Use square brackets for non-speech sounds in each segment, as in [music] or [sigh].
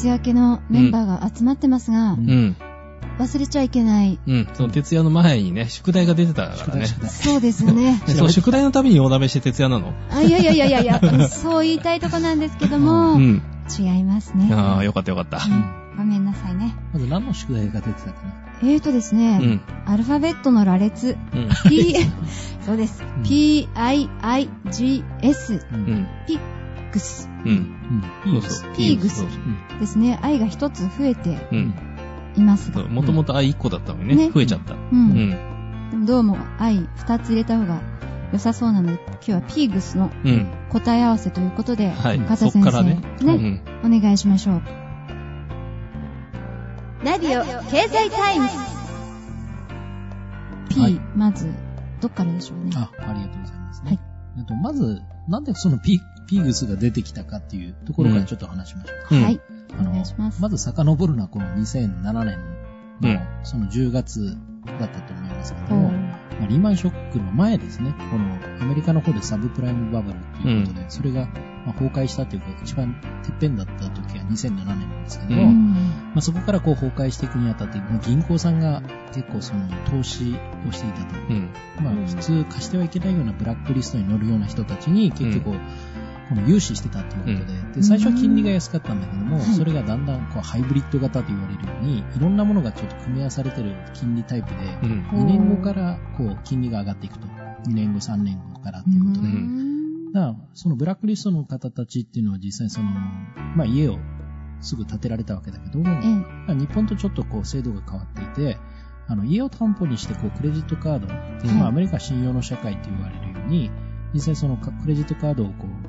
徹夜明けのメンバーが集まってますが、うんうん。忘れちゃいけない。うん。その徹夜の前にね、宿題が出てたからね。そうですね。[laughs] でその宿題のために大鍋して徹夜なの？あ、いやいやいやいやいや、そう言いたいとこなんですけども、うん。違いますね。ああ、よかったよかった。うんごめんなさいね。まず何の宿題が出てたかな？えーとですうね、ん。アルファベットの羅列、うん。P、そうです。ん P-I-I-G-S、う。うんん。ピックスうん。うん。いいです。ピーグスそうですね。愛が一つ増えてうん。いますが。もともと愛1個だったのにね、ね増えちゃった。う。うんん。でもどうも愛二つ入れた方が良さそうなので、今日はピーグスのうん。答え合わせということで、はい。片先生、そっからね。ね、うん。お願いしましょう。ラディオ経済タイムズ P、はいまず、どっからでしょうね。あ、ありがとうございますね。はいえっと、まず、なんでそのピピーグスが出てきたかっていうところからちょっと話しましょう。うんはい。あのお願いしますまず遡るのはこの2007年うんのその10月だったと思いますけどおも、ーまあリーマンショックの前ですね、このアメリカの方でサブプライムバブルということで、それがまあ崩壊したというか、一番てっぺんだった時は2007年なんですけども、ううんまあ、そこからこう崩壊していくにあたって、もう銀行さんが結構その投資をしていたと。うん。まあ、普通貸してはいけないようなブラックリストに乗るような人たちに結局融資してたということで、で、最初は金利が安かったんだけども、はいそれがだんだんこうハイブリッド型と言われるように、いろんなものがちょっと組み合わされてる金利タイプで、うん。2年後からこう金利が上がっていくと。2年後、3年後からっていうことで。んだから、そのブラックリストの方たちっていうのは実際その、まあ家をすぐ建てられたわけだけども、ええ日本とちょっとこう制度が変わっていて、あの家を担保にしてこうクレジットカード、うんまあアメリカは信用の社会って言われるように、実際そのクレジットカードをこう、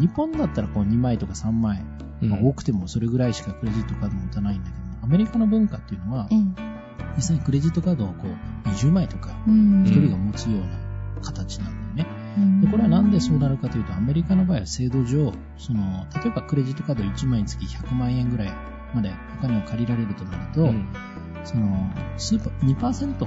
日本だったらこう2枚とか3枚、うん。まあ多くてもそれぐらいしかクレジットカード持たないんだけど、アメリカの文化っていうのはえ、え実際にクレジットカードをこう20枚とかうん。1人が持つような形なんだよね。うん。でこれはなんでそうなるかというと、アメリカの場合は制度上、その、例えばクレジットカード1枚につき100万円ぐらいまでお金を借りられるとなると、うん。その、スーパー、2%、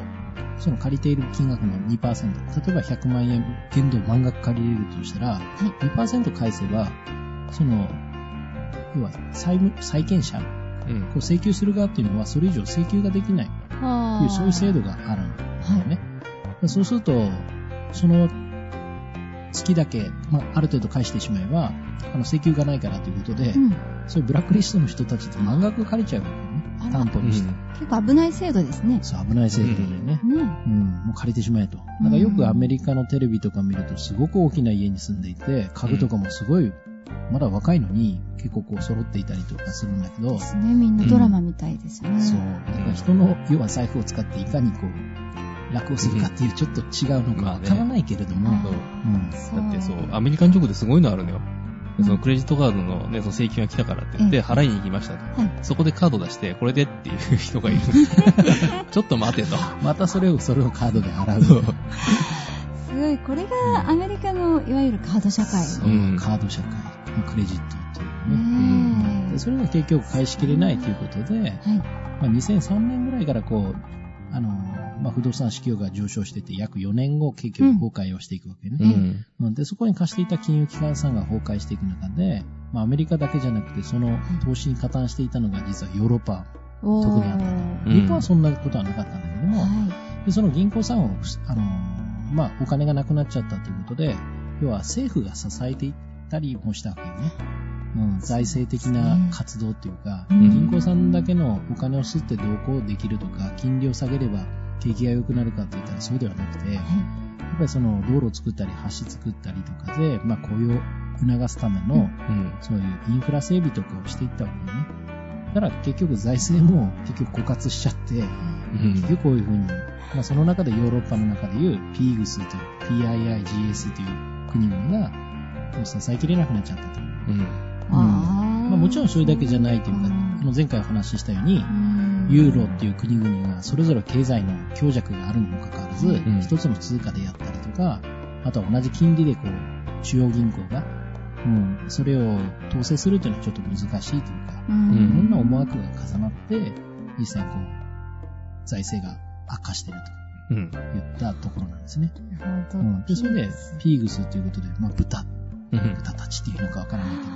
その借りている金額の2%、例えば100万円限度満額借りれるとしたら、2%返せば、その、要は債務、債権者、うん。こう請求する側っていうのはそれ以上請求ができない。とはあ。いう、そういう制度があるんだよね。でそうすると、その月だけ、まあ、ある程度返してしまえば、あの請求がないからということで、うんそういうブラックリストの人たちって満額借りちゃうわけよね。担保にして。結構危ない制度ですね。そう、危ない制度でね。ね。うん、もう借りてしまえと。なんかよくアメリカのテレビとか見ると、すごく大きな家に住んでいて、家具とかもすごい、まだ若いのに、結構こう揃っていたりとかするんだけど、ですね。みんなドラマみたいですよね。そう。だから人の、要は財布を使っていかにこう、楽をするかっていうちょっと違うのかわからないけれども、まあねうん。だってそう、アメリカンジョークですごいのあるのよ。そのクレジットカードのね、その請求が来たからって言って、ええ払いに行きましたと。はい。そこでカード出して、これでっていう人がいる。[laughs] ちょっと待てと。またそれを、それをカードで払う。すごい、これがアメリカのいわゆるカード社会。そううんカード社会、クレジットっていうね。それが結局返しきれないということで、え。はい。まあ、2003年ぐらいからこう、あの、まあ、不動産市況が上昇してて、約4年後、結局崩壊をしていくわけね。うん。うん。で、そこに貸していた金融機関さんが崩壊していく中で、まあ、アメリカだけじゃなくて、その投資に加担していたのが実はヨーロッパ、特にあったうん。日本はそんなことはなかったんだけども、はでその銀行さんを、あの、まあ、お金がなくなっちゃったということで、要は政府が支えていったりもしたわけよね。うん、財政的な活動っていうか、うん。銀行さんだけのお金を吸ってどうこうできるとか、金利を下げれば景気が良くなるかって言ったらそうではなくて、やっい。ぱりその道路を作ったり橋作ったりとかで、まあ雇用を促すための、うん。そういうインフラ整備とかをしていったわけよね。だから結局財政も結局枯渇しちゃって、うん結局こういうふうに、まあその中でヨーロッパの中でいうピーグスという PIIGS という国々がもう支えきれなくなっちゃったと。うん。あーまあもちろんそれだけじゃないというか、前回お話ししたようにう、んユーロっていう国々がそれぞれ経済の強弱があるにもかかわらず、ん。一つの通貨でやったりとか、あとは同じ金利でこう、中央銀行が、うん、それを統制するというのはちょっと難しいというか、ういろんんな思惑が重なって、実際こう、財政が悪化しているうん。といったところなんですね。うん、で、それで、ピーグスということで、まあ豚、うん。豚たちっていうのかわからないけど、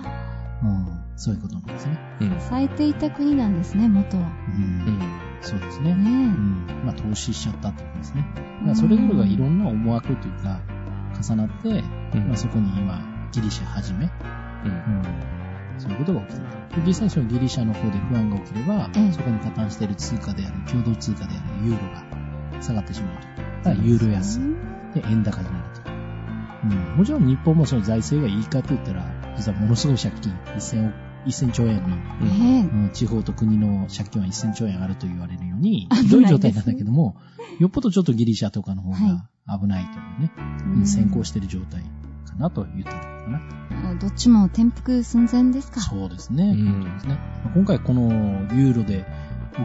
うん、そういうことなんですね。うん。支えていた国なんですね、元は。う、うんん。そうですね。ねうん。まあ、投資しちゃったってことですね。だからそれぞれがいろんな思惑というか、重なって、うんまあ、そこに今、ギリシャはじめ、うんうん、そういうことが起きている。で実際そのギリシャの方で不安が起きれば、ええそこに加担している通貨である、共同通貨であるユーロが下がってしまうと。だからユーロ安で円高になると。うん、もちろん日本もその財政がいいかと言ったら、実はものすごい借金、1000億、1000兆円の、ねうん、地方と国の借金は1000兆円あると言われるように、[laughs] ひどい状態なんだけども、よっぽどちょっとギリシャとかの方はが危ないというね、えうん先行している状態かなと言ったらいいかな。どっちも転覆寸前ですか。そうですね。うんそうですね今回このユーロで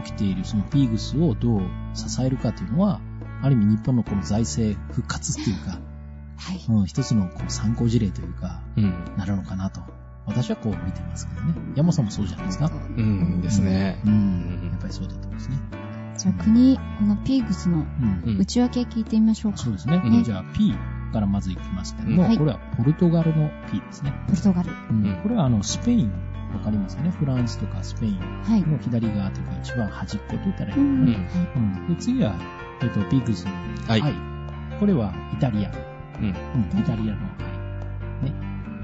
起きているそのピーグスをどう支えるかというのは、ある意味日本のこの財政復活っていうか、はい。うん、一つのこう参考事例というか、うん。なるのかなと。私はこう見てますけどね。山さんもそうじゃないですか。うんですね。ううんん。やっぱりそうだと思うんですね。じゃあ国、このピーグスの内訳聞いてみましょうか。そうですね。うんじゃあ P からまずいきますけども、うんはいこれはポルトガルの P ですね。ポルトガル。うんうんこれはあのスペイン、わかりますよね。フランスとかスペインはい。の左側というか一番端っこと言ったらいいかな。で、次は、えっと、ピーグスのはい。これはイタリア。うん。うん、イタリアの愛。ね。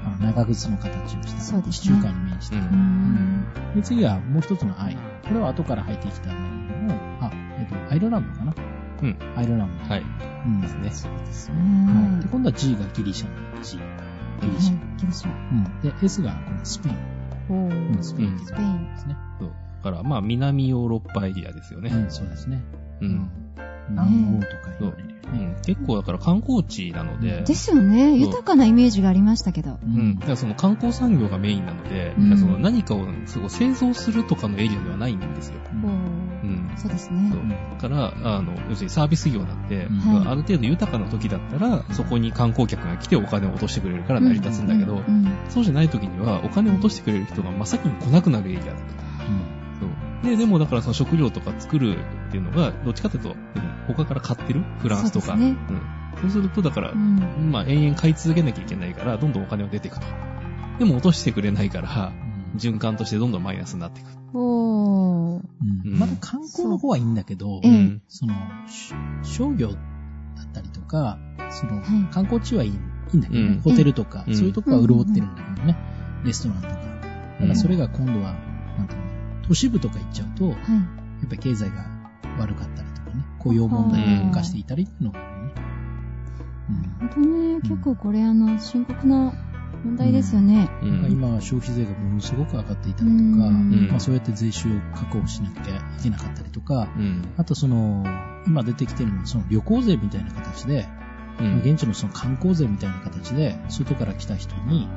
あの長靴の形をした。ね地中海に面してう。ん。で、次はもう一つの愛。これは後から入ってきたんだけども、あ、えっと、アイルランドかなうん。アイルランド。はい。うん。ですね。そうですはい。ねで、。今度は G がギリシャの G。ギリシャ。はいギリシャ。うん。で、S がこのスペイン。おーうん、スペインスペイン。ですね。そう。だから、まあ、南ヨーロッパエリアですよね。うん、そうですね。うん。南欧とか言われるよね。うん。結構だから観光地なので、ですよね。豊かなイメージがありましたけど。ううん。だからその観光産業がメインなので、うんその何かをすごい製造するとかのエリアではないんですよ。うんおうん。ーそうですね。だから、あの、要するにサービス業なんで、ある程度豊かな時だったら、そこに観光客が来てお金を落としてくれるから成り立つんだけど、うんうんそうじゃない時には、お金を落としてくれる人が真っ先に来なくなるエリアだと。そう。で、でもだからその食料とか作るっていうのが、どっちかっていうと、うん他から買ってる？フランスとか。そうですねうん。そうすると、だから、うんまあ、延々買い続けなきゃいけないから、どんどんお金が出ていくと。でも落としてくれないから、うん循環としてどんどんマイナスになっていく。おーうんまだ観光の方はいいんだけど。その、し商業だったりとか、そのはい、観光地はいいいいんだけどねうん、ホテルとか、うんそういうとこは潤ってるんだけどね、レストランとか。だからそれが今度は、なんていうの、都市部とか行っちゃうと、やっはい。ぱり経済が悪かったりとかね、雇用問題が犯していたりっていうのがね。本当ね、結構これあの、深刻な問題ですよね。今は消費税がものすごく上がっていたりとか、うんまあそうやって税収を確保しなきゃいけなかったりとか、うん。あとその、今出てきてるのはその旅行税みたいな形で、うん。現地のその観光税みたいな形で、外から来た人に、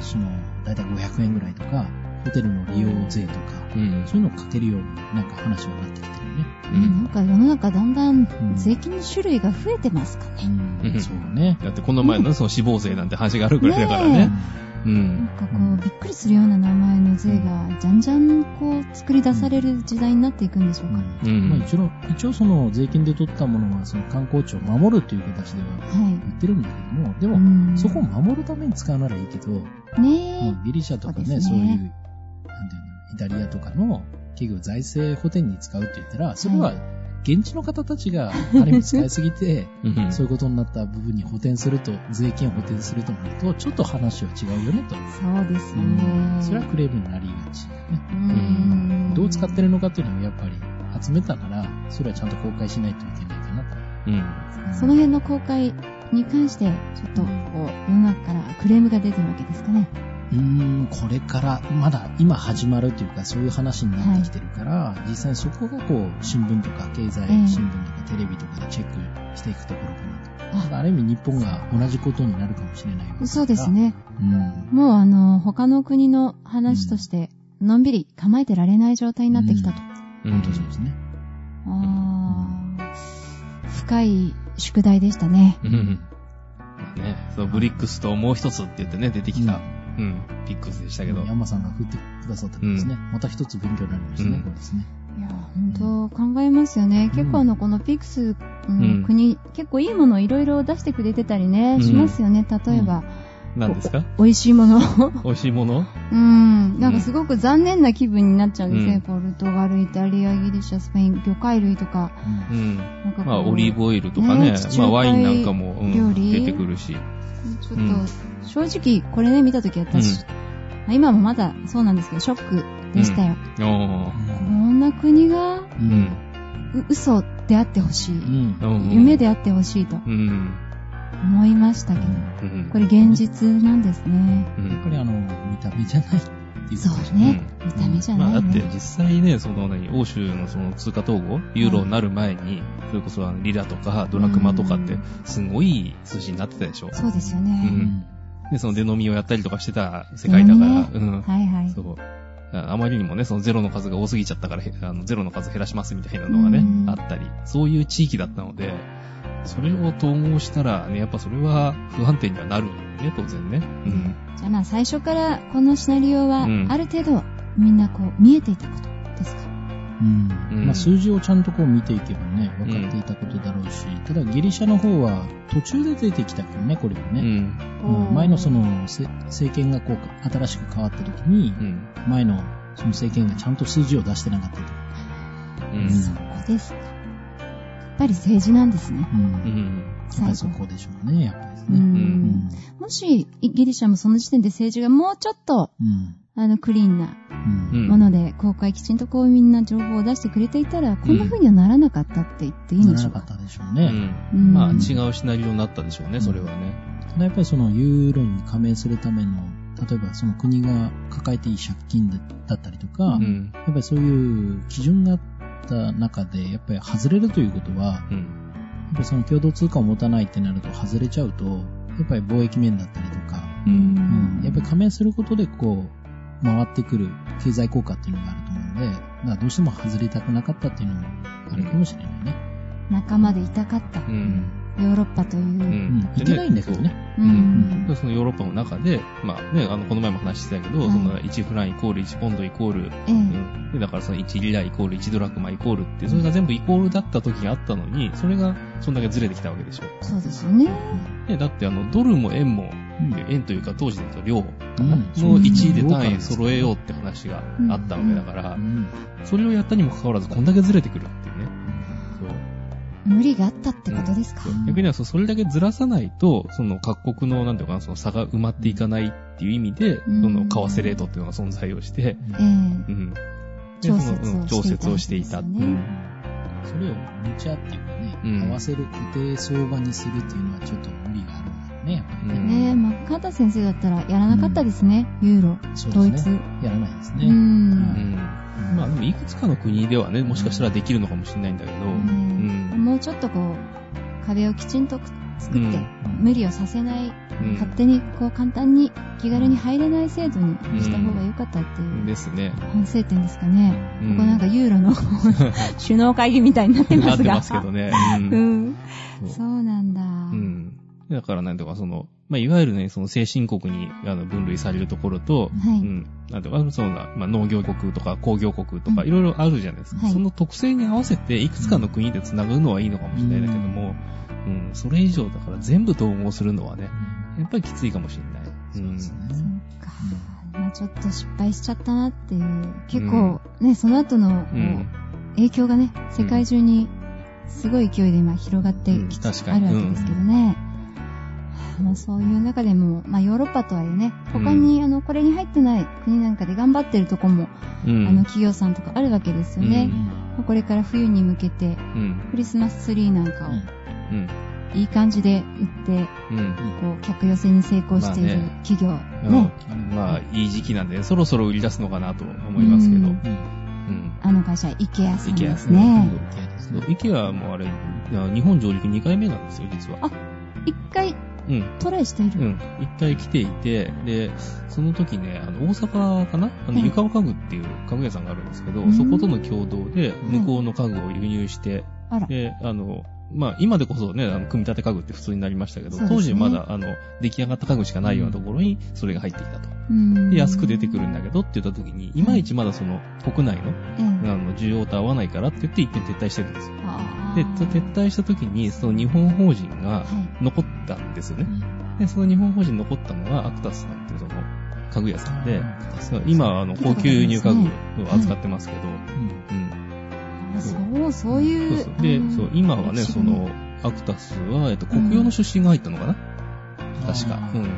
その、だいたい500円ぐらいとか、ホテルの利用税とか、うん。そういうのをかけるようになんか話はなってきてるよね。うんなんか世の中だんだんん税金の種類が増えてますかね。うんそうね。だってこの前のその死亡税なんて話があるぐらいだからね。うなんん。かこう、びっくりするような名前の税が、じゃんじゃんこう、作り出される時代になっていくんでしょうか。うんまあ、一応、一応その税金で取ったものはその観光地を守るという形ではは言ってるんだけども、でい。も、うんそこを守るために使うならいいけど、ねもうギリシャとかね、ねそういう、イタリアとかの企業財政補填に使うって言ったら、それは現地の方たちがある意味使いすぎて、うん。そういうことになった部分に補填すると、税金を補填するとなると、ちょっと話は違うよねと。え。そうですようんね。それはクレームになりがち、ね。うんどう使ってるのかっていうのをやっぱり集めたなら、それはちゃんと公開しないといけないかなと。うん。その辺の公開に関して、ちょっとこう、世の中からクレームが出てるわけですかね。うーん、これから、まだ今始まるというか、そういう話になってきてるから、実際にそこがこう、新聞とか経済ええ新聞とかテレビとかでチェックしていくところかなと。あだからある意味日本が同じことになるかもしれないそうです。ね。うん。もうあの、他の国の話として、のんびり構えてられない状態になってきたと。うん本当そうですね。あー深い宿題でしたね。うん。ね、そのブリックスともう一つって言ってね、出てきた、うん、ピックスでしたけど。山さんが振ってくださったんですね。また一つ勉強になりましたね、うんこれですね。いや、本当考えますよね。結構あの、このピクスの国、結構いいものをいろいろ出してくれてたりね、うんしますよね。例えば、何ですか？美味しいもの。[laughs] 美味しいもの？うん。なんかすごく残念な気分になっちゃうんですね。うんポルトガル、イタリア、ギリシャ、スペイン、魚介類とか。うんうん。なんかまあ、オリーブオイルとかね、ねまあ、ワインなんかも、うん料理出てくるし。ちょっと、うん正直、これね、見たとき私、まあ今もまだそうなんですけど、ショックでしたよ。おーこんな国が、ううんん。う嘘であってほしい。うんうん夢であってほしいとうん。思いましたけど、うん。これ現実なんですね。うんやっぱりあの、見た目じゃないっていうそうね。見た目じゃないまあ、だってね。実際ね、その何、欧州のその通貨統合、ユーロになる前に、それこそリラとかドラクマとかって、すごい数字になってたでしょ。そうですようね。んで、そのデノミをやったりとかしてた世界だから、ねうん。はいはい。そう。ああまりにもね、そのゼロの数が多すぎちゃったから、へあのゼロの数減らしますみたいなのがねうん、あったり、そういう地域だったので、それを統合したらね、やっぱそれは不安定にはなるよね、当然ね。うん。じゃあまあ最初からこのシナリオはうんある程度みんなこう見えていたことですか？うんうんまあ、数字をちゃんとこう見ていけばね、分かっていたことだろうし、ただギリシャの方は途中で出てきたけどね、これはね。うん。うん前のそのせ政権がこう新しく変わった時にう、ん。前のその政権がちゃんと数字を出してなかったと。うん。そこですか。やっぱり政治なんですね。うん。うやん。そこでしょうね、やっぱりですうね。うんん。もしギリシャもその時点で政治がもうちょっとうん。あのクリーンなうんうんもので公開きちんとこうみんな情報を出してくれていたらこんな風にはならなかったって言っていいんでしょうかならなかっ。たでしょうね。うん。うんまあ、違うシナリオになったでしょうね、それはね。ただやっぱりそのユーロに加盟するための、例えばその国が抱えていい借金だったりとか、やっうん。ぱりそういう基準があった中で、やっぱり外れるということは、やっうん。ぱりその共同通貨を持たないってなると外れちゃうと、やっぱり貿易面だったりとか、ううんうんやっぱり加盟することでこう、回ってくる経済効果っていうのがあると思うので、だからどうしても外れたくなかったっていうのもあるかもしれないね。仲間でいたかった。う。うんヨーロッパというう。うんうんん。いけないんだけどね。んでそのヨーロッパの中で、まあね、あの、この前も話してたけど、はいその1フランイコール1ポンドイコール、ええうん。で、だからその1リライコール1ドラクマイコールって、それが全部イコールだった時があったのに、それがそんだけずれてきたわけでしょ。そうですよね。で、だってあの、ドルも円も、うん円というか当時で言うと量うん。の1位で単位揃えようって話があったわけだからう、ん。それをやったにもかかわらずこんだけずれてくるっていうね。無理があったってことですか？うん。逆にはそれだけずらさないと、その各国の、なんていうかな、その差が埋まっていかないっていう意味で、うん。その為替レートっていうのが存在をして、ええ。うん。で調節をうん調節をしいたしてていた。う。それを無茶っていうかね、うん。合わせる固定相場にするっていうのはちょっと無理があるね、やっぱりね。うんねえ、マッカーター先生だったらやらなかったですね、ユーロ、ドイツ。やらないですう。ね。うんん。まあでもいくつかの国ではね、もしかしたらできるのかもしれないんだけど、うん。ねもうちょっとこう、壁をきちんと作って、うん無理をさせない、うん勝手にこう簡単に気軽に入れない制度にした方が良かったっていうですね。反省点ですかね。うんここなんかユーロの [laughs] [laughs] 首脳会議みたいになってまなってすが。ますけどね。ううん。ん。そうなんだ。うん。だからなんとかその、まあ、いわゆるね、その先進国にあの分類されるところと、はい。うん。なんていうか、その、まあ、農業国とか工業国とか、うんいろいろあるじゃないですか。はいその特性に合わせて、いくつかの国で繋ぐのはいいのかもしれないんだけども、うん、それ以上だから全部統合するのはね、やっぱりきついかもしれない。そうですね。そうか。まあちょっと失敗しちゃったなっていう。結構、ね、その後の。影響がね、世界中にすごい勢いで今広がってうんき確かにあるわけですけどね。はあまあ、そういう中でも、まあ、ヨーロッパとはいえね、他に、あの、これに入ってない国なんかで頑張ってるとこも、うん。あの、企業さんとかあるわけですよね。うんまあこれから冬に向けて、うん。クリスマスツリーなんかをうん。いい感じで売って、うん。こう、客寄せに成功している企業、うんね、まあ、いい時期なんで、そろそろ売り出すのかなと思いますけど。うんうん。あの会社、イケアさんですイケアね。そう、IKEA もあれ、日本上陸2回目なんですよ、実は。あ一回うん。トライしている。うん。一回来ていて、で、その時ね、あの、大阪かな？あの、うん湯川家具っていう家具屋さんがあるんですけど、うんそことの共同で、ん向こうの家具を輸入して。で、あの、まあ、今でこそね、あの、組み立て家具って普通になりましたけど、ね当時まだ、あの、出来上がった家具しかないようなところに、それが入ってきたと。うんで、安く出てくるんだけどって言った時に、いまいちまだその、国内の、ええあの、需要と合わないからって言って一点撤退してるんですよ。で、撤退した時に、その日本法人がは残ったんですよね。で、その日本法人残ったのがアクタスさんっていうその家具屋さんで、うん。今はあの高級輸入家具を扱ってますけど、そう、そういう。そうでそう、今はね、その、アクタスは、えっと、国用の出身が入ったのかな、確か。うん。うん。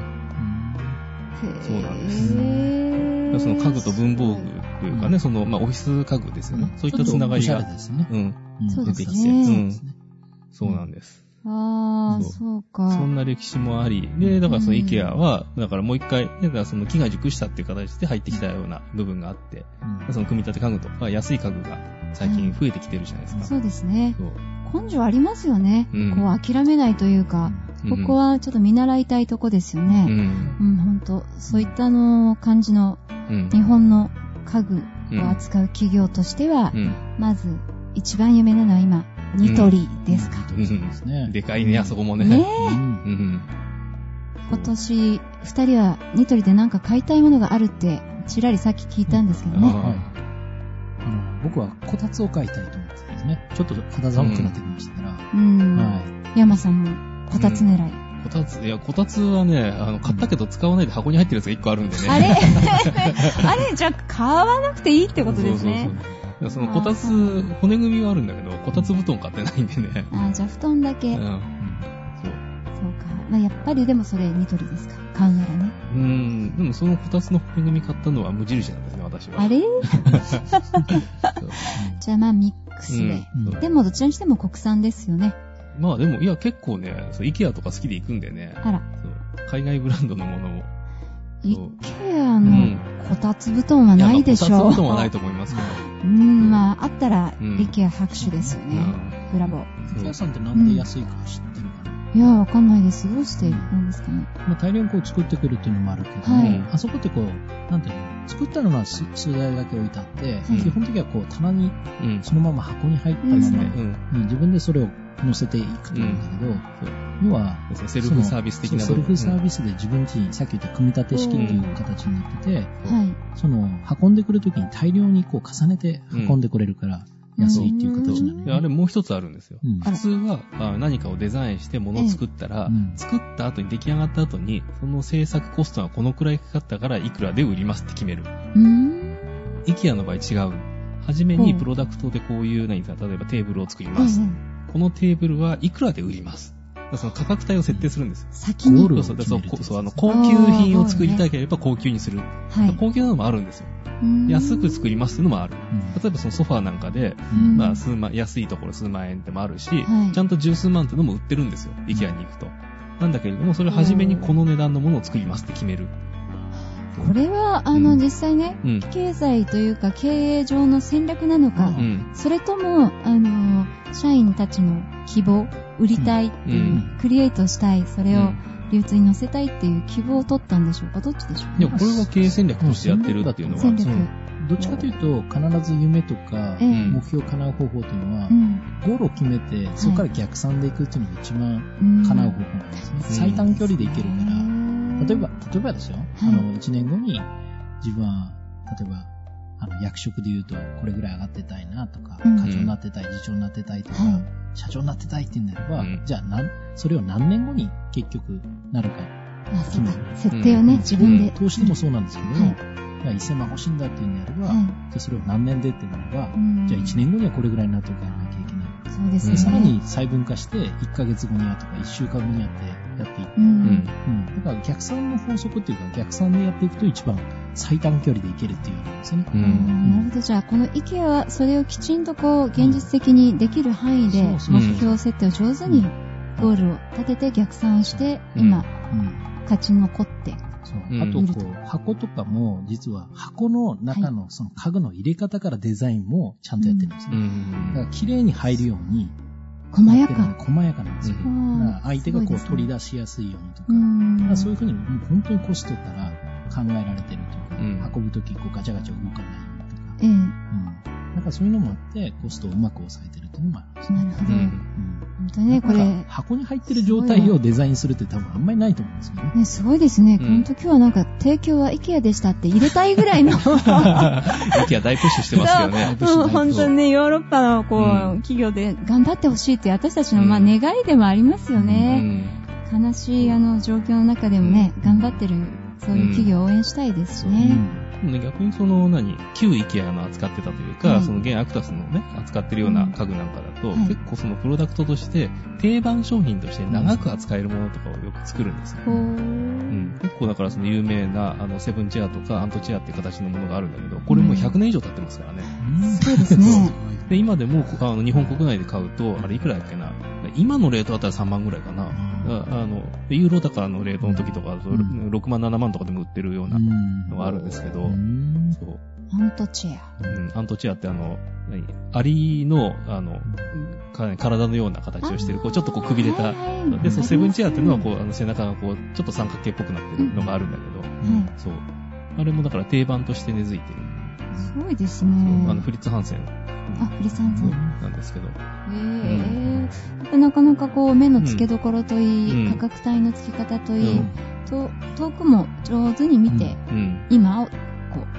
そうなんですその家具と文房具というかね、うん。その、まあ、オフィス家具ですよね。うん。そういったつながりちょっとおしがゃれですね。うん、出てきて、うんそうですね。そうなんです。ああ、そうか。そんな歴史もあり、で、だからそのうん IKEA は、だからもう一回、だからその木が熟したっていう形で入ってきたような部分があって、うんその組み立て家具とか安い家具が最近増えてきてるじゃないですか。そうですね。根性ありますよね。うんこう諦めないというか、ここはちょっと見習いたいとこですようね。ん、うん、ほんと、そういったあの感じのうん。日本の家具うんを扱う企業としては、うん。まず一番有名なのは今、ニトリですか？うんそうですね。でかいね、あそこもね。ねうえ。んうん。今年、二人はニトリでなんか買いたいものがあるって、ちらりさっき聞いたんですけどね。あはいあの僕はこたつを買いたいと思ってたんですね。ちょっと肌寒くなってきましたから。うん。は山さんもこたつ狙い。こたつ、いや、こたつはね、あの、買ったけど使わないで箱に入ってるやつが一個あるんでね。あれ？[laughs] あれじゃあ買わなくていいってことですね。そうそうそう。そのこたつ、骨組みはあるんだけど、こたつ布団買ってないんでね。あじゃあ布団だけ。うん。そうそう。か。まあ、やっぱりでもそれニトリですか。買うならね。うん。でもそのこたつの骨組み買ったのは無印なんですね、私は。あれ？[laughs] じゃあまあミックスで。でもどちらにしても国産ですよね。まあでも、いや、結構ね、イケアとか好きで行くんでね。あら。海外ブランドのものを。イケアのうんこたつ布団はないでしょう。こたつ布団はないと思いますけど。うん、まあ、あったら、うんイケア拍手ですよね。ブラボー。い。イケアさんってなんで安いか知ってるかな、いや、わかんないです。どうしてなんですかね。まあ、大量にこう作ってくるっていうのもあるけども、はいあそこってこう、なんていうの、作ったのは数数台だけ置いてあって、うん基本的にはこう棚にうん。そのまま箱に入ったままう自分でそれを乗せていくというんだけど、要は、そうですねセルフサービス的なセルフサービス。スで自分家にさっき言った組み立て式っていう形になってて、うんはい。その運んでくるときに大量にこう重ねて運んでくれるから安いっていう形なのでよ、あれもう一つあるんですよ。うん普通はあ何かをデザインして物を作ったら、うん作った後に出来上がった後に、その制作コストがこのくらいかかったからいくらで売りますって決める。うーん。IKEA の場合違う。はじめにプロダクトでこういう何か、例えばテーブルを作ります。このテーブルはいくらで売ります？その価格帯を設定するんですよ。先に？そうそうそうあの高級品を作りたければ高級にする。はい。高級なのもあるんですよ。安く作りますっていうのもある。うん例えばそのソファーなんかで、うんまあ数万、安いところ数万円でもあるし、はいちゃんと十数万っていうのも売ってるんですよ。IKEA に行くと。なんだけれども、それを初めにこの値段のものを作りますって決める。これは、あの、うん。実際ね、うん。経済というか経営上の戦略なのか、うん。それとも、あの、社員たちの希望、売りたいっていう、うん。クリエイトしたい、それをうん。流通に乗せたいっていう希望を取ったんでしょうか？どっちでしょう？でもこれは経営戦略としてやってるっていうのは、戦略。どっちかというと、必ず夢とかええ。目標を叶う方法というのはう、ん。ゴールを決めて、そこから逆算でいくっていうのが一番うん叶う方法なんですね。最短距離でいける例えば、例えばですよ、あの、1年後に自分は、例えば、あの、役職で言うと、これぐらい上がってたいなとか、うん課長になってたい、次長になってたいとか、はい社長になってたいって言うんであれば、うんじゃあなん、それを何年後に結局なるか。あ、そうか。設定をね、うん自分で。投資でもそうなんですけど、はいじゃあ1000万欲しいんだって言うんであれば、はいじゃあそれを何年でってなれば、うんじゃあ1年後にはこれぐらいになっておかなきゃいけない。そうですね。でさらに細分化して、1ヶ月後にはとか1週間後にはってやっていって、う。うんん。うん。だから逆算の法則っていうか、逆算でやっていくと一番最短距離でいけるっていうことですよね。ううんん。なるほど。じゃあ、この IKEA はそれをきちんとこう、現実的にできる範囲で、目標設定を上手にゴールを立てて逆算して、今、うん。勝ち残って。あと、こう、箱とかも、実は箱の中のその家具の入れ方からデザインもちゃんとやってるんですうね。だからん。綺麗に入るように、細やか。細やかなんですよ。相手がこう取り出しやすいようにとか、うそういうふうにもう本当にコストから考えられてるというか、うん運ぶときこうガチャガチャ動かないようにとか、ええ。うん。だからそういうのもあって、コストをうまく抑えてるっていうのもあるんですね。なるほど。うん。うん本当ね、これなんか、箱に入ってる状態をデザインするって多分あんまりないと思うんですよね。ね、すごいですね。うん本当今日はなんか、提供は IKEA でしたって入れたいぐらいの。[laughs] IKEA 大プッシュしてますよね。そううん本当にね、ヨーロッパのこう、うん企業で頑張ってほしいっていう私たちの、うんまあ願いでもありますようね。ん。悲しいあの状況の中でもね、頑張ってる、そういう企業を応援したいですしね。逆にその、何、旧 IKEA の扱ってたというか、はいその現アクタスのね、扱ってるような家具なんかだと、はい結構そのプロダクトとして、定番商品として長く扱えるものとかをよく作るんですよ。うん、結構だからその有名な、あの、セブンチェアとかアントチェアっていう形のものがあるんだけど、これもう100年以上経ってますからね。そうですね。で、今でも、あの、日本国内で買うと、あれいくらだっけな。今のレートだったら3万ぐらいかな。ああの、ユーロ高のレートの時とか、そううん6万、7万とかでも売ってるようなのがあるんですけど、うんそう。アントチェア。うん、アントチェアってあの、何アリの、あの、か体のような形をしてる、こう、ちょっとこう、くびれた。で、そう、セブンチェアっていうのは、こう、あの、背中がこう、ちょっと三角形っぽくなってるのがあるんだけど、はそう。あれもだから定番として根付いてる。い。すごいですね。あの、フリッツ・ハンセンあ、フリさんさん。なんですけど。ええなかなかこう、目の付けどころといい、うん価格帯の付き方といい、うんと遠くも上手に見て、うん。今をこ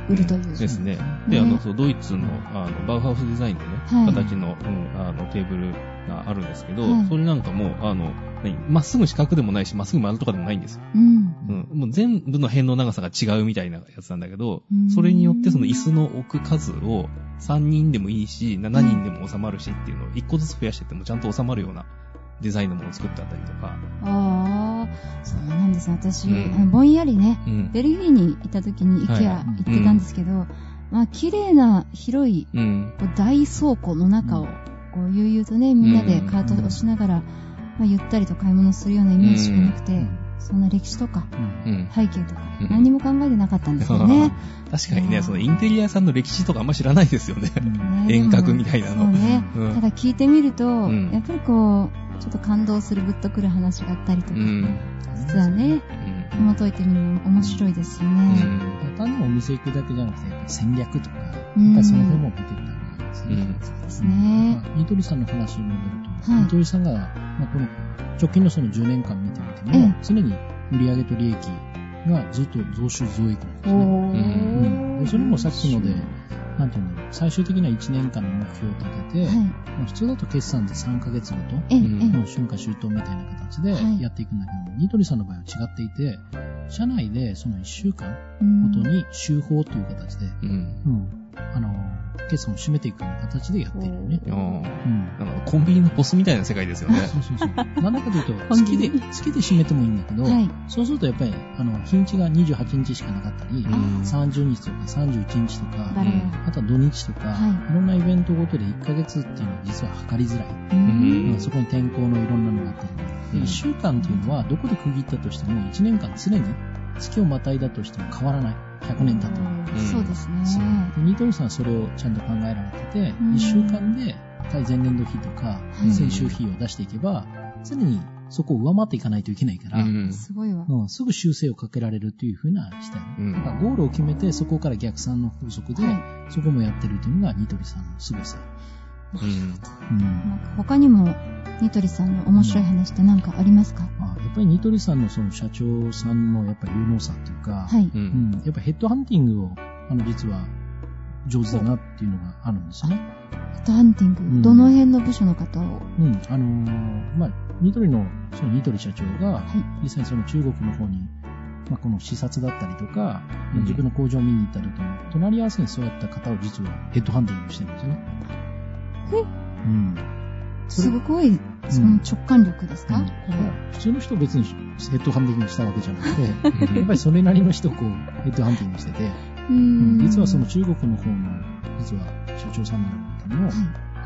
う、売るという。ですね。で、ねあの、そう、ドイツの、あの、バウハウスデザインのね、はい形の、うん、あの、テーブルがあるんですけど、はいそれなんかも、あの、何まっすぐ四角でもないし、まっすぐ丸とかでもないんですよ。うん。うん。もう全部の辺の長さが違うみたいなやつなんだけどうん、それによってその椅子の置く数を3人でもいいし、7人でも収まるしっていうのを1個ずつ増やしてってもちゃんと収まるようなデザインのものを作ってあったりとか。ああ、そうなんですね。私、うんぼんやりね、うん。ベルギーにいた時に IKEA はい行ってたんですけど、まあ、綺麗な広いうん。大倉庫の中を、こう、悠々とね、みんなでカートをしながら、まあ、ゆったりと買い物するようなイメージしかなくて、うんそんな歴史とか、うん。背景とか、うん何も考えてなかったんですよね。[laughs] 確かにね、そのインテリアさんの歴史とかあんま知らないですよね。ね遠隔みたいなのそうね。うんただ聞いてみると、んやっぱりこう、ちょっと感動する、グッとくる話があったりとか、うん。実はね、うん。紐解いてみるのも面白いですようね。ん。単にお店行くだけじゃなくて、やっぱり戦略とか、やっうんぱりその辺も見てみた。そうですね。まあニトリさんの話に戻ると、はいニトリさんが、まあ、この直近のその10年間見てみても、ええ常に売上と利益がずっと増収増益なんですね。うん。でそれもさっきので、なんていうの、最終的には1年間の目標を立てて、はい。まあ普通だと決算で3ヶ月ごと、もう春夏秋冬みたいな形ではい。やっていくんだけども、ニトリさんの場合は違っていて、社内でその1週間うん。ごとに週報という形で、うん。うん、あの、決算を締めていくような形でやっているよね。あうん。んかコンビニのポスみたいな世界ですよね。そうそうそう。[laughs] なんだかというと、月で、月で締めてもいいんだけど、はい。そうするとやっぱり、あの、日にちが28日しかなかったり、うん30日とか31日とか、あとは土日とか、はいい、ろんなイベントごとで1ヶ月っていうのは実は測りづらい。うんまあそこに天候のいろんなのがあったり、うん1週間っていうのはどこで区切ったとしても1年間常に月をまたいだとしても変わらない。100年経っても。んそうですね。そうでニトリさんはそれをちゃんと考えられてて、うん1週間で対前年度比とかうん先週比を出していけば、常にそこを上回っていかないといけないから、うんすごいわ。うんすぐ修正をかけられるというふうな視点。うんだからゴールを決めて、そこから逆算の法則で、はいそこもやってるというのがニトリさんの凄さ。うん。他にも、ニトリさんの面白い話って何かありますか？まあやっぱりニトリさんのその社長さんのやっぱり有能さっていうか、はい。う。うんん、やっぱヘッドハンティングを、あの、実は上手だなっていうのがあるんですよね。ヘッドハンティング、んどの辺の部署の方？をうん、あのーまあ、ニトリの、そのニトリ社長が、はい。実際にその中国の方に、まあ、この視察だったりとか、うん自分の工場を見に行った時に、隣り合わせにそうやった方を実はヘッドハンティングしてるんですよね。えうん。すごい、その直感力ですか、うん普通の人を別にヘッドハンティングしたわけじゃなくて、やっぱりそれなりの人をこう、ヘッドハンティングしてて、ううんん実はその中国の方の、実は社長さんなのも、は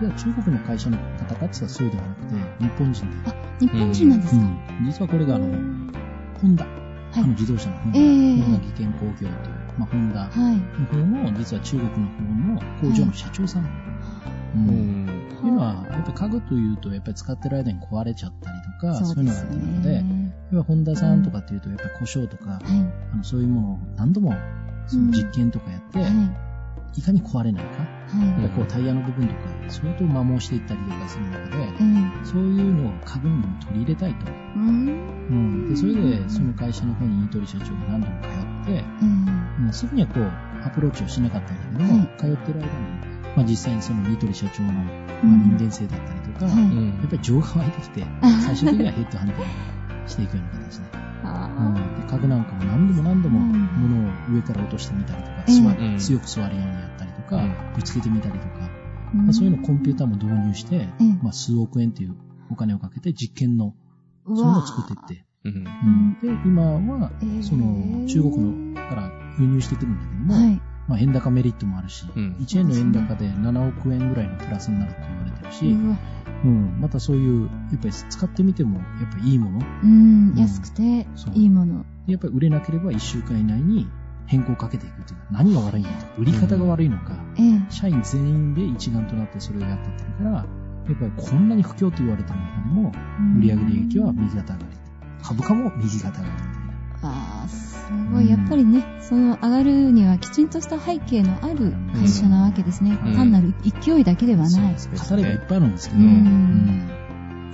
い。いや、中国の会社の方かってそうではなくて、日本人で。あ、日本人なんですか、うん実はこれがあの、ホンダ、あのはい。自動車のホンダ、ええホンダ技研工業という、まあ、ホンダはい。の方の、実は中国の方の工場の社長さん。ううんん。っていうのは、やっぱり家具というと、やっぱり使ってる間に壊れちゃったりとか、そういうのがあるので、やっぱりホンダさんとかっていうと、やっぱり故障とか、はい。あのそういうものを何度もその実験とかやって、はい。いかに壊れないか、はい。こうタイヤの部分とか、相当摩耗していったりとかする中で、ええそういうのを家具にも取り入れたいと。うん。うん、でそれで、その会社の方にニトリ社長が何度も通って、えうん、すぐにはこう、アプローチをしなかったんだけども、はい。通ってる間に、まあ実際にそのニトリ社長の、まあ、うん人間性だったりとか、はい。うん。やっぱり情が湧いてきて、[laughs] 最終的にはヘッドハンティング。していくような形で。あうん、で家具なんかも何度も何度もうん。物を上から落としてみたりとか、うん。強く座るようにやったりとか、うん。ぶつけてみたりとか、ーまあそういうのをコンピューターも導入して、ええ。まあ、数億円というお金をかけて実験の、うそういうのわを作っていって、うん。うん。で、今はええ、その、中国のから輸入してくるんだけども、はい。まあ、円高メリットもあるし、うん1円の円高で7億円ぐらいのプラスになると言われてるし、うわうん、またそういう、やっぱり使ってみても、やっぱりいいもの、うん、安くていいもの。やっぱり売れなければ1週間以内に変更をかけていくというか、何が悪いのか、売り方が悪いのか、ええ。社員全員で一丸となってそれをやっていってるから、やっぱりこんなに不況と言われてる中でも、売上利益は右肩上がり。株価も右肩上がり。ああ、すごい。やっぱりね、その上がるにはきちんとした背景のある会社なわけですね。うん単なる勢いだけではない。語ればいっぱいあるんですけど、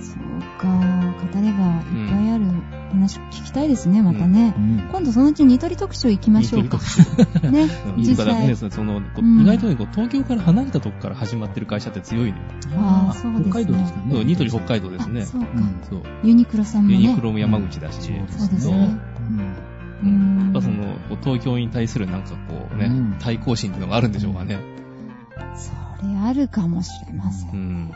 そうか。語ればいっぱいある話聞きたいですね、またねう。ん今度そのうちニトリ特集行きましょうか。ね。う [laughs] ん実際ね、。その、意外とね、東京から離れたとこから始まってる会社って強いね。あーそうですね北海道ですね。ニトリ北海道ですねあ。そうか。ユニクロさんもね。ユニクロも山口だし。そうですね。ううんやっぱその、東京に対するなんかこうね、うん対抗心っていうのがあるんでしょうかね。それあるかもしれませ。うんん。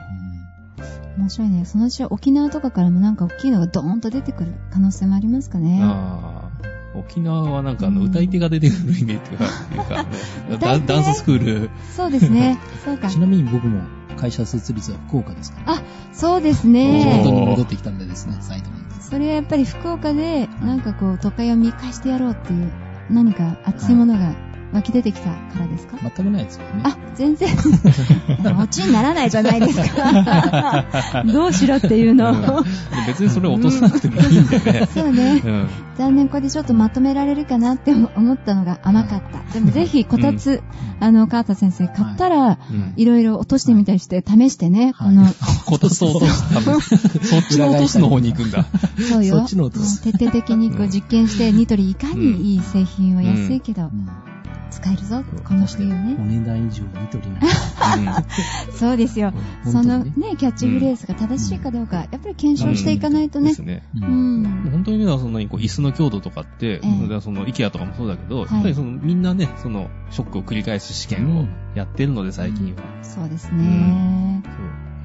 面白いね。そのうち沖縄とかからもなんか大きいのがドーンと出てくる可能性もありますかね。ああ。沖縄はなんかあの、うん歌い手が出てくるイメージが、[laughs] いうか、ダンススクール。そうですね。そうかち。なみに僕も会社設立は福岡ですから。そうです地元ね。に戻ってきたんでですね、埼玉に。それはやっぱり福岡で、なんかこう、都会を見返してやろうっていう、何か熱いものが湧き出てきたからですか、全くないですよね。あ、全然、[laughs] オチにならないじゃないですか。[laughs] どうしろっていうの別にそれ落とさなくてもいいんでね。そうね。うん。残念、これでちょっとまとめられるかなって思ったのが甘かった。でもぜひ、こたつ、あの、川田先生買ったら、うん。いろいろ落としてみたりして、試してね、はいこの、[laughs] 今年落とすため。そっちの落とすの方に行くんだ。そうよ。そっちの落とす徹底的にこう実験して、ニトリいかにいい製品は安いけど、うん使えるぞ、この人いうおね。値段以上ニトリな。[laughs] そうですよ。うんそのね、キャッチフレーズが正しいかどうか、やっぱり検証していかないとねです。ね。ううんん。本当にね、そんなにこう椅子の強度とかって、ええその、イケアとかもそうだけど、いやっぱりその、みんなね、その、ショックを繰り返す試験をやってるので、最近は。そうですね。そう。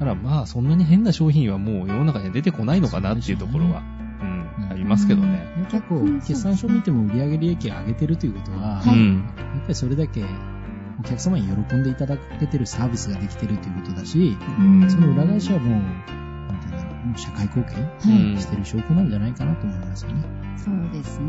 だからまあ、そんなに変な商品はもう世の中には出てこないのかなっていうところは、ますけどね。やっぱこう、決算書見ても売上利益を上げてるということは、はいうん。やっぱりそれだけお客様に喜んでいただけてるサービスができてるということだし、うんその裏返しはもう、なんていうんだろう、もう社会貢献してる証拠なんじゃないかなと思いますよね。そうですう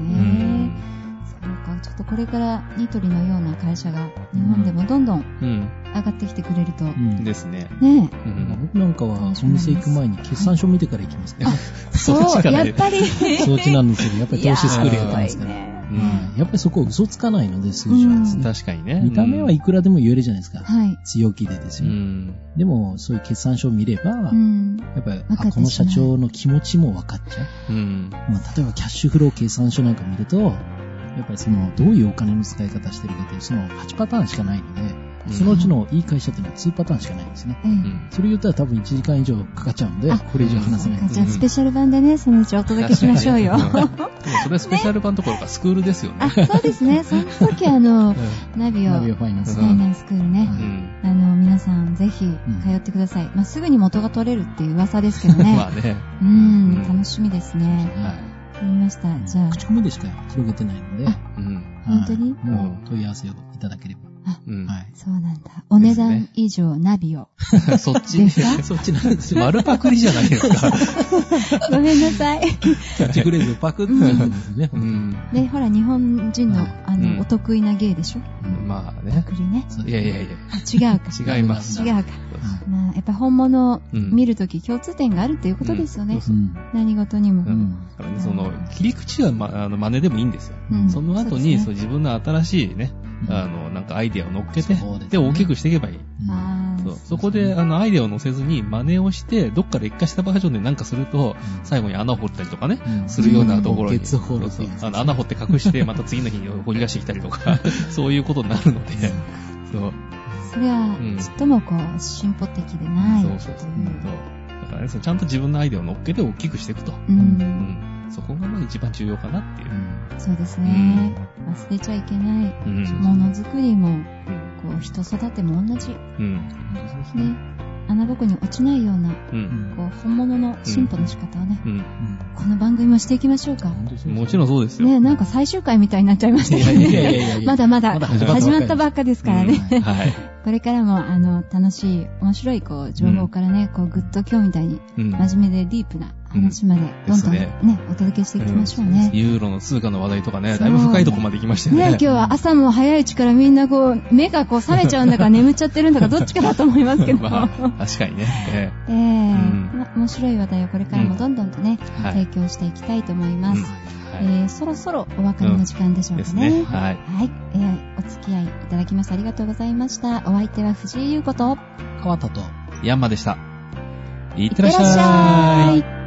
ねん。。そうか、ちょっとこれからニトリのような会社が日本でもどんどんうん。上がってきてくれると、うんですね。ねうえ。ん。僕なんかはお店行く前に決算書見てから行きますね。そう、そっちからねやっぱり。承知なんですけど、やっぱり投資スクールやってますから。うんやっぱりそこは嘘つかないので、数字はですね。確かにね。見た目はいくらでも言えるじゃないですか。はい。強気でですよ。うん。でも、そういう決算書を見れば、うん。やっぱり、この社長の気持ちも分かっちゃう。うん。まあ、例えばキャッシュフロー計算書なんか見ると、やっぱりその、どういうお金の使い方してるかという、その8パターンしかないので、うんそのうちのいい会社っていうのは2パターンしかないんですね。ええうん。それ言ったら多分1時間以上かかっちゃうんで、あこれ以上話せない。じゃあ、スペシャル版でね、そのうちお届けしましょうよ。でもそれはスペシャル版どころかスクールですよね。あ、そうですね。その時あの、ナビオ、ナビオフファイナンス。ァイナンススクールねう。ん。あの、皆さんぜひ通ってください。まあ、すぐに元が取れるっていう噂ですけどね。[laughs] まあね。ううんん、楽しみですね。はい。わかりました。じゃあ、口コミでしか広げてないので、あうん。本当に？はいもう問い合わせをいただければ。うん。はい。そうなんだ。お値段以上ナビオ。[laughs] そっち [laughs] そっちなんですよ。丸パクリじゃないですか。[laughs] ごめんなさい。キャッチフレーズをパクって言うんですね。うん。で、ほら、日本人のはい、あうんの、お得意な芸でしょ？まあね。パクリね。いやいやいや。あ、違うか。違います。違うか。なやっぱ本物をうん。見るとき共通点があるっていうことですよね。何事にも。うん。だからね、その、切り口は、ま、あの、真似でもいいんですよ。うん。その後に、そ自分の新しいね、うん。あの、なんかアイデアを乗っけて、で大きくしていけばいい。そこで、あの、アイデアを乗せずに真似をして、どっか劣化したバージョンでなんかすると、最後に穴を掘ったりとかね、うん。するようなところに。穴掘って隠して、また次の日に掘り出してきたりとか、[laughs] そういうことになるので、そう。それはうん、ちっともこう、進歩的でない。そうそうそう。そうだからね、そうちゃんと自分のアイデアを乗っけて大きくしていくと。う。うんん。そこがまあ一番重要かなっていうう。んそうですね。忘れちゃいけないうん。ものづくりも、うんこう、人育ても同じ。うん。ね。穴ぼこに落ちないような、う。うんんこう、本物の進歩の仕方をね、うん。うんこの番組もしていきましょうか。もちろんそうですよ。ねなんか最終回みたいになっちゃいましたけどね。やまだまだ始まったばっかですからね。うんはい。これからも、あの、楽しい、面白い、こう、情報からね、こう、ぐっと今日みたいに、うん。真面目でディープな話まで、どんどんですね、お届けしていきましょうね。ユーロの通貨の話題とかね、だいぶ深いとこまで行きましたよね。ね今日は朝も早いうちからみんなこう、目がこう、覚めちゃうんだか [laughs] 眠っちゃってるんだか、どっちかだと思いますけど。まあ、確かにね。えええんま面白い話題をこれからもどんどんとね、うんはい提供していきたいと思います。えはいえーそろそろお別れの時間でしょうかね。ね。はい。はい、えーお付き合いいただきましてありがとうございました。お相手は藤井優子と、川田と、ヤンマでした。いっいてらっしゃい。い